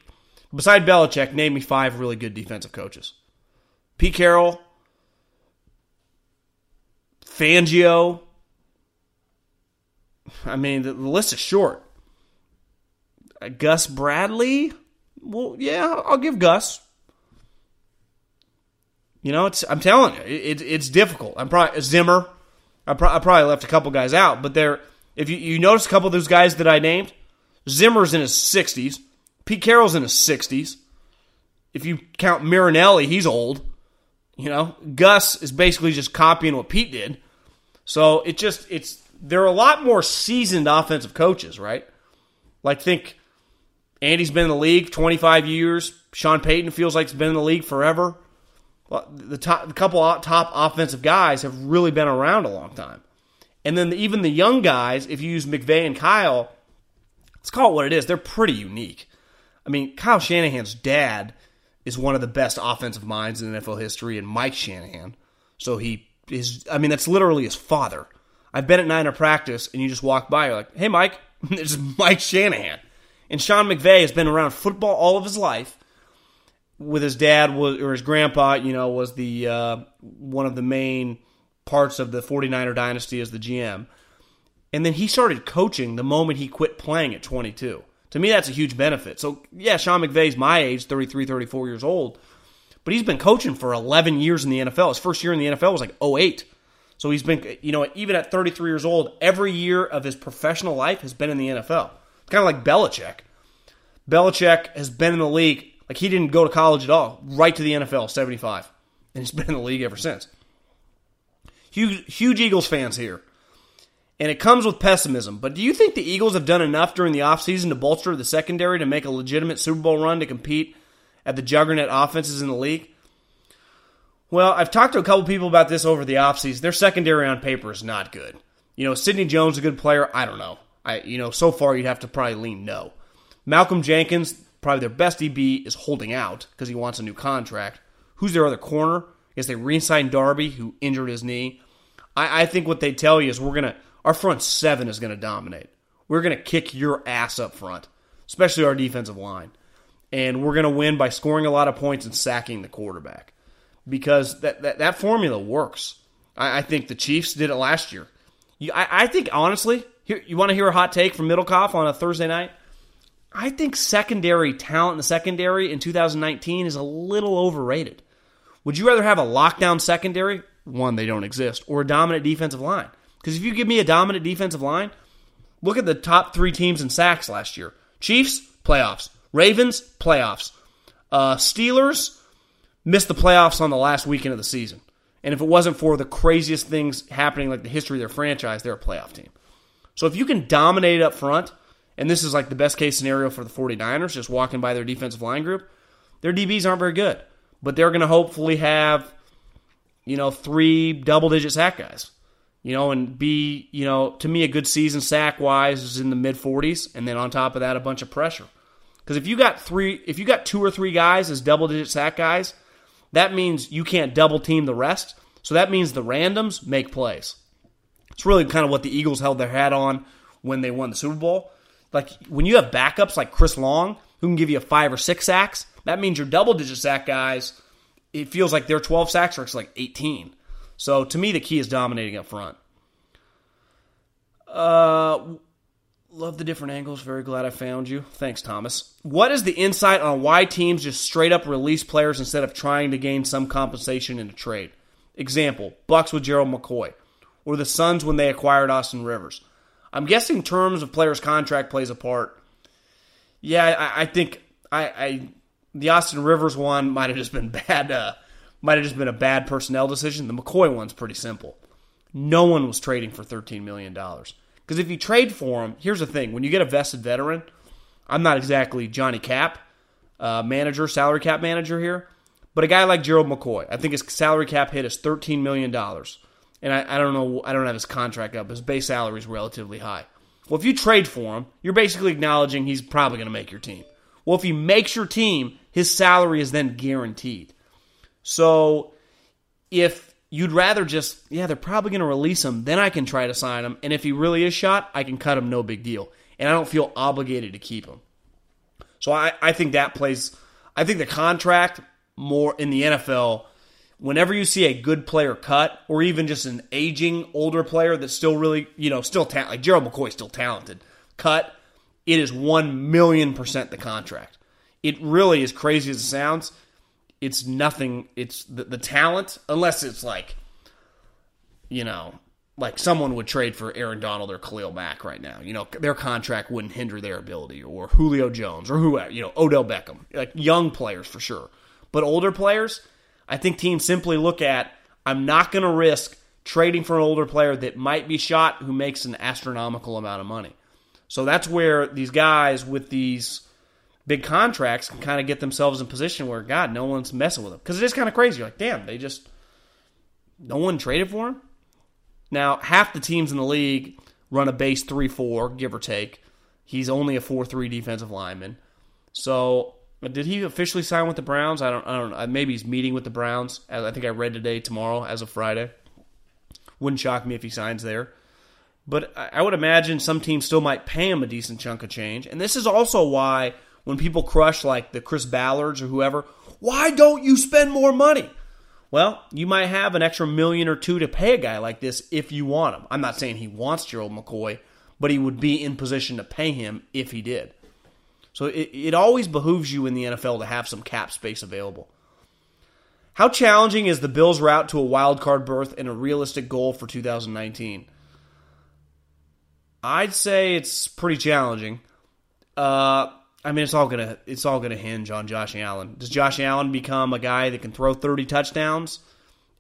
beside Belichick, name me five really good defensive coaches. Pete Carroll, Fangio. I mean, the, the list is short. Uh, Gus Bradley. Well, yeah, I'll give Gus. You know, it's I'm telling you, it, it, it's difficult. I'm probably Zimmer. I, pro- I probably left a couple guys out, but there, if you, you notice a couple of those guys that I named, Zimmer's in his 60s, Pete Carroll's in his 60s. If you count Marinelli, he's old. You know, Gus is basically just copying what Pete did. So it just it's there are a lot more seasoned offensive coaches, right? Like think Andy's been in the league 25 years. Sean Payton feels like he's been in the league forever the top, the couple top offensive guys have really been around a long time. And then the, even the young guys, if you use McVay and Kyle, let's call it what it is. They're pretty unique. I mean, Kyle Shanahan's dad is one of the best offensive minds in NFL history, and Mike Shanahan. So he is. I mean, that's literally his father. I've been at Niner practice, and you just walk by, you're like, "Hey, Mike, is Mike Shanahan." And Sean McVay has been around football all of his life with his dad or his grandpa, you know, was the uh, one of the main parts of the 49er dynasty as the GM. And then he started coaching the moment he quit playing at 22. To me, that's a huge benefit. So, yeah, Sean McVay's my age, 33, 34 years old, but he's been coaching for 11 years in the NFL. His first year in the NFL was like 08. So he's been, you know, even at 33 years old, every year of his professional life has been in the NFL. Kind of like Belichick. Belichick has been in the league like he didn't go to college at all, right to the NFL, 75. And he's been in the league ever since. Huge, huge Eagles fans here. And it comes with pessimism. But do you think the Eagles have done enough during the offseason to bolster the secondary to make a legitimate Super Bowl run to compete at the juggernaut offenses in the league? Well, I've talked to a couple people about this over the offseason. Their secondary on paper is not good. You know, Sidney Jones a good player. I don't know. I you know, so far you'd have to probably lean no. Malcolm Jenkins, probably their best DB is holding out because he wants a new contract. Who's their other corner? I guess they re-signed Darby, who injured his knee. I, I think what they tell you is we're gonna our front seven is gonna dominate. We're gonna kick your ass up front, especially our defensive line. And we're going to win by scoring a lot of points and sacking the quarterback because that that, that formula works. I, I think the Chiefs did it last year. You, I, I think honestly, here, you want to hear a hot take from Middlekauff on a Thursday night? I think secondary talent in the secondary in 2019 is a little overrated. Would you rather have a lockdown secondary? One, they don't exist, or a dominant defensive line? Because if you give me a dominant defensive line, look at the top three teams in sacks last year Chiefs, playoffs. Ravens, playoffs. Uh, Steelers missed the playoffs on the last weekend of the season. And if it wasn't for the craziest things happening, like the history of their franchise, they're a playoff team. So if you can dominate up front, and this is like the best case scenario for the 49ers, just walking by their defensive line group, their DBs aren't very good. But they're going to hopefully have, you know, three double digit sack guys. You know, and be, you know, to me, a good season sack wise is in the mid 40s. And then on top of that, a bunch of pressure. Because if you got three, if you got two or three guys as double digit sack guys, that means you can't double team the rest. So that means the randoms make plays. It's really kind of what the Eagles held their hat on when they won the Super Bowl. Like when you have backups like Chris Long who can give you five or six sacks, that means your double digit sack guys, it feels like their 12 sacks are like 18. So to me, the key is dominating up front. Uh, love the different angles. Very glad I found you. Thanks, Thomas. What is the insight on why teams just straight up release players instead of trying to gain some compensation in a trade? Example: Bucks with Gerald McCoy, or the Suns when they acquired Austin Rivers. I'm guessing terms of players' contract plays a part. Yeah, I, I think I, I, the Austin Rivers one might have just been bad. Uh, might have just been a bad personnel decision. The McCoy one's pretty simple. No one was trading for $13 million. Because if you trade for him, here's the thing: when you get a vested veteran, I'm not exactly Johnny Cap uh, manager, salary cap manager here, but a guy like Gerald McCoy, I think his salary cap hit is 13 million dollars, and I, I don't know, I don't have his contract up. His base salary is relatively high. Well, if you trade for him, you're basically acknowledging he's probably going to make your team. Well, if he makes your team, his salary is then guaranteed. So if you'd rather just, yeah, they're probably going to release him, then I can try to sign him. And if he really is shot, I can cut him, no big deal. And I don't feel obligated to keep him. So I, I think that plays, I think the contract more in the NFL, whenever you see a good player cut, or even just an aging older player that's still really, you know, still ta- like Gerald McCoy, still talented, cut, it is 1 million percent the contract. It really, as crazy as it sounds, it's nothing. It's the, the talent, unless it's like, you know, like someone would trade for Aaron Donald or Khalil Mack right now. You know, their contract wouldn't hinder their ability, or Julio Jones, or whoever. You know, Odell Beckham, like young players for sure. But older players, I think teams simply look at I'm not going to risk trading for an older player that might be shot who makes an astronomical amount of money. So that's where these guys with these big contracts can kind of get themselves in position where God, no one's messing with them because it is kind of crazy. You're like, damn, they just no one traded for him. Now, half the teams in the league run a base three four, give or take. He's only a four three defensive lineman. So, did he officially sign with the Browns? I don't. I don't know. Uh, maybe he's meeting with the Browns. As I think I read today, tomorrow, as of Friday. Wouldn't shock me if he signs there. But I would imagine some teams still might pay him a decent chunk of change. And this is also why when people crush like the Chris Ballards or whoever, why don't you spend more money? Well, you might have an extra million or two to pay a guy like this if you want him. I'm not saying he wants Gerald McCoy, but he would be in position to pay him if he did. So it, it always behooves you in the NFL to have some cap space available. How challenging is the Bills' route to a wild card berth and a realistic goal for 2019? I'd say it's pretty challenging. Uh, I mean, it's all gonna it's all gonna hinge on Josh Allen. Does Josh Allen become a guy that can throw 30 touchdowns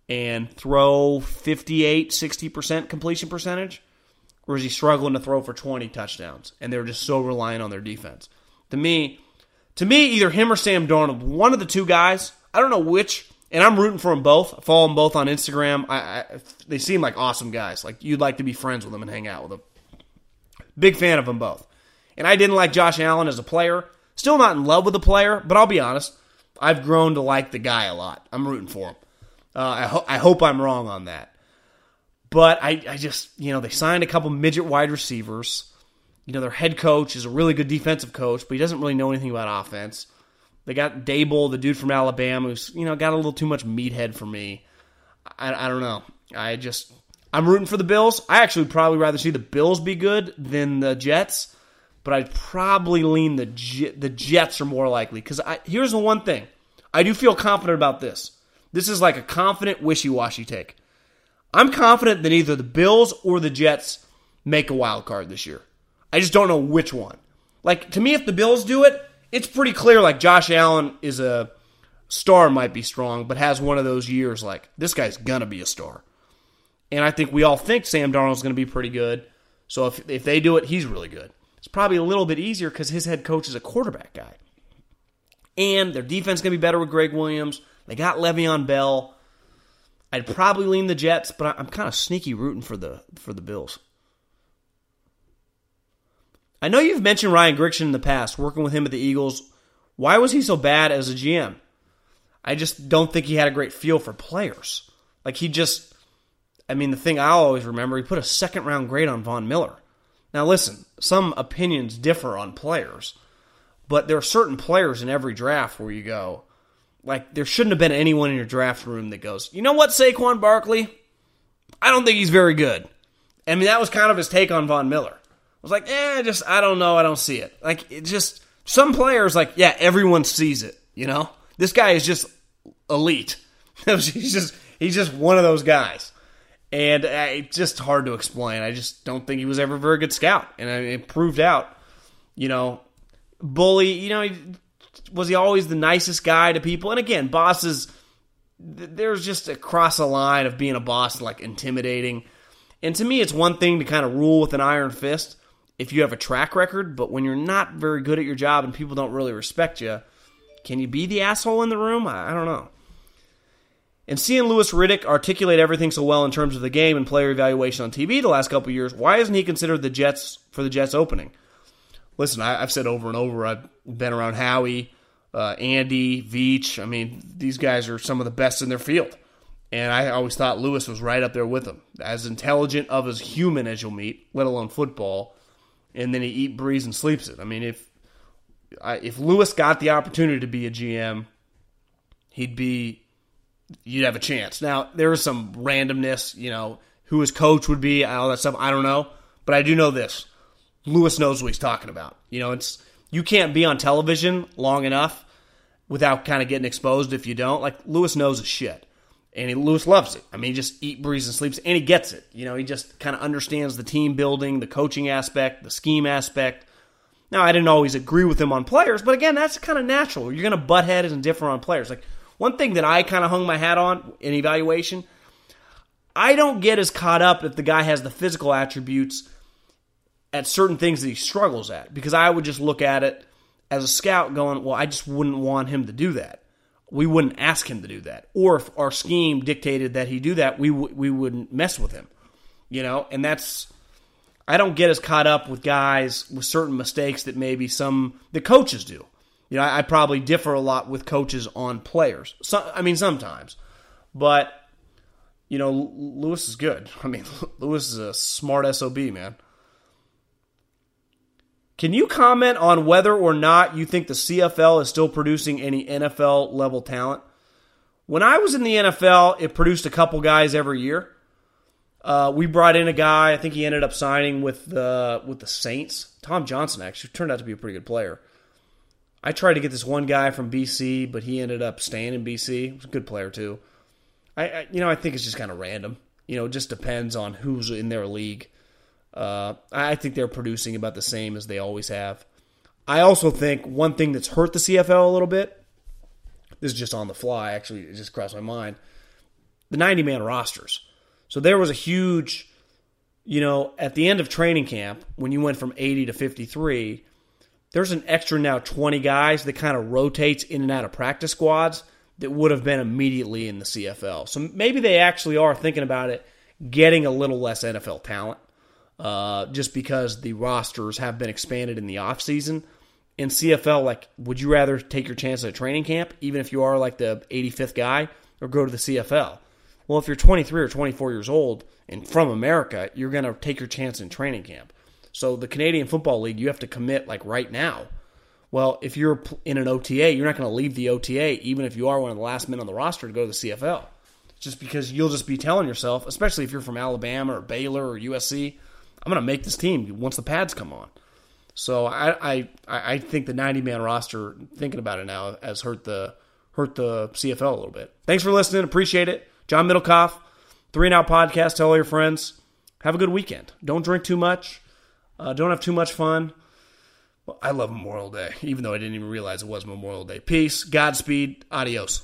and throw 58, 60 percent completion percentage, or is he struggling to throw for 20 touchdowns and they're just so reliant on their defense? To me, to me, either him or Sam Darnold, one of the two guys. I don't know which, and I'm rooting for them both. I follow them both on Instagram. I, I, they seem like awesome guys. Like you'd like to be friends with them and hang out with them. Big fan of them both. And I didn't like Josh Allen as a player. Still not in love with the player, but I'll be honest. I've grown to like the guy a lot. I'm rooting for him. Uh, I, ho- I hope I'm wrong on that. But I, I just, you know, they signed a couple midget wide receivers. You know, their head coach is a really good defensive coach, but he doesn't really know anything about offense. They got Daboll, the dude from Alabama, who's you know got a little too much meathead for me. I, I don't know. I just I'm rooting for the Bills. I actually would probably rather see the Bills be good than the Jets, but I'd probably lean the the Jets are more likely because here's the one thing I do feel confident about this. This is like a confident wishy washy take. I'm confident that either the Bills or the Jets make a wild card this year. I just don't know which one. Like to me, if the Bills do it, it's pretty clear. Like Josh Allen is a star, might be strong, but has one of those years like this guy's gonna be a star. And I think we all think Sam Darnold's to be pretty good. So if, if they do it, he's really good. It's probably a little bit easier because his head coach is a quarterback guy. And their defense going to be better with Gregg Williams. They got Le'Veon Bell. I'd probably lean the Jets, but I'm kind of sneaky rooting for the for the Bills. I know you've mentioned Ryan Grigson in the past, working with him at the Eagles. Why was he so bad as a GM? I just don't think he had a great feel for players. Like he just, I mean, the thing I always remember, he put a second round grade on Von Miller. Now listen, some opinions differ on players, but there are certain players in every draft where you go, like there shouldn't have been anyone in your draft room that goes, you know what, Saquon Barkley, I don't think he's very good. I mean, that was kind of his take on Von Miller. I was like, eh, just I don't know, I don't see it. Like it just some players, like yeah, everyone sees it. You know, this guy is just elite. he's just he's just one of those guys, and uh, it's just hard to explain. I just don't think he was ever a very good scout, and it proved out. You know, bully. You know, was he always the nicest guy to people? And again, bosses. There's just a cross a line of being a boss, like intimidating. And to me, it's one thing to kind of rule with an iron fist if you have a track record, but when you're not very good at your job and people don't really respect you, can you be the asshole in the room? I, I don't know. And seeing Louis Riddick articulate everything so well in terms of the game and player evaluation on TV the last couple years, why isn't he considered the Jets for the Jets opening? Listen, I, have said over and over, I've been around Howie, uh, Andy, Veach. I mean, these guys are some of the best in their field. And I always thought Lewis was right up there with them. As intelligent of as human as you'll meet, let alone football. And then he eat, breathes, and sleeps it. I mean, if if Louis got the opportunity to be a GM, he'd be you'd have a chance. Now there is some randomness, you know, who his coach would be, all that stuff. I don't know, but I do know this: Louis knows what he's talking about. You know, it's you can't be on television long enough without kind of getting exposed if you don't. Like Louis knows his shit, and he, Louis loves it. I mean, he just eat, breathes, and sleeps, and he gets it. You know, he just kind of understands the team building, the coaching aspect, the scheme aspect. Now, I didn't always agree with him on players, but again, that's kind of natural. You're going to butt heads and differ on players. Like one thing that I kind of hung my hat on in evaluation, I don't get as caught up if the guy has the physical attributes at certain things that he struggles at because I would just look at it as a scout going, well, I just wouldn't want him to do that. We wouldn't ask him to do that. Or if our scheme dictated that he do that, we w- we wouldn't mess with him. You know, and that's I don't get as caught up with guys with certain mistakes that maybe some the coaches do. You know, I, I probably differ a lot with coaches on players. So, I mean, sometimes, but you know, Louis is good. I mean, Louis is a smart sob, man. Can you comment on whether or not you think the CFL is still producing any NFL level talent? When I was in the NFL, it produced a couple guys every year. Uh, we brought in a guy. I think he ended up signing with the with the Saints. Tom Johnson actually turned out to be a pretty good player. I tried to get this one guy from BC, but he ended up staying in BC. Was a good player too. I, I you know I think it's just kind of random. You know, it just depends on who's in their league. Uh, I think they're producing about the same as they always have. I also think one thing that's hurt the CFL a little bit. This is just on the fly. Actually, it just crossed my mind. The 90 man rosters. So there was a huge, you know, at the end of training camp when you went from 80 to 53 there's an extra now 20 guys that kind of rotates in and out of practice squads that would have been immediately in the CFL. So maybe they actually are thinking about it getting a little less NFL talent uh, just because the rosters have been expanded in the offseason. In CFL, like, would you rather take your chance at a training camp, even if you are like the 85th guy, or go to the CFL? Well, if you're 23 or 24 years old and from America, you're going to take your chance in training camp. So the Canadian Football League, you have to commit like right now. Well, if you're in an OTA, you're not going to leave the OTA, even if you are one of the last men on the roster to go to the CFL. Just because you'll just be telling yourself, especially if you're from Alabama or Baylor or USC, I'm going to make this team once the pads come on. So I I, I think the 90 man roster, thinking about it now, has hurt the hurt the CFL a little bit. Thanks for listening. Appreciate it. John Middlekauff, Three and Out Podcast. Tell all your friends. Have a good weekend. Don't drink too much. Uh, don't have too much fun. Well, I love Memorial Day, even though I didn't even realize it was Memorial Day. Peace, Godspeed, adios.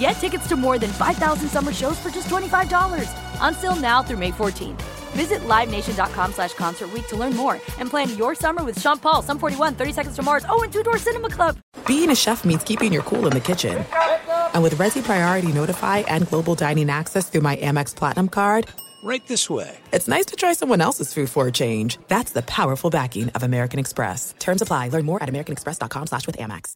Get tickets to more than 5,000 summer shows for just $25. Until now through May 14th. Visit LiveNation.com slash Concert Week to learn more and plan your summer with Sean Paul, Sum 41, 30 Seconds to Mars, oh, and Two Door Cinema Club. Being a chef means keeping your cool in the kitchen. And with Resy Priority Notify and Global Dining Access through my Amex Platinum card, right this way. It's nice to try someone else's food for a change. That's the powerful backing of American Express. Terms apply. Learn more at americanexpress.com slash with Amex.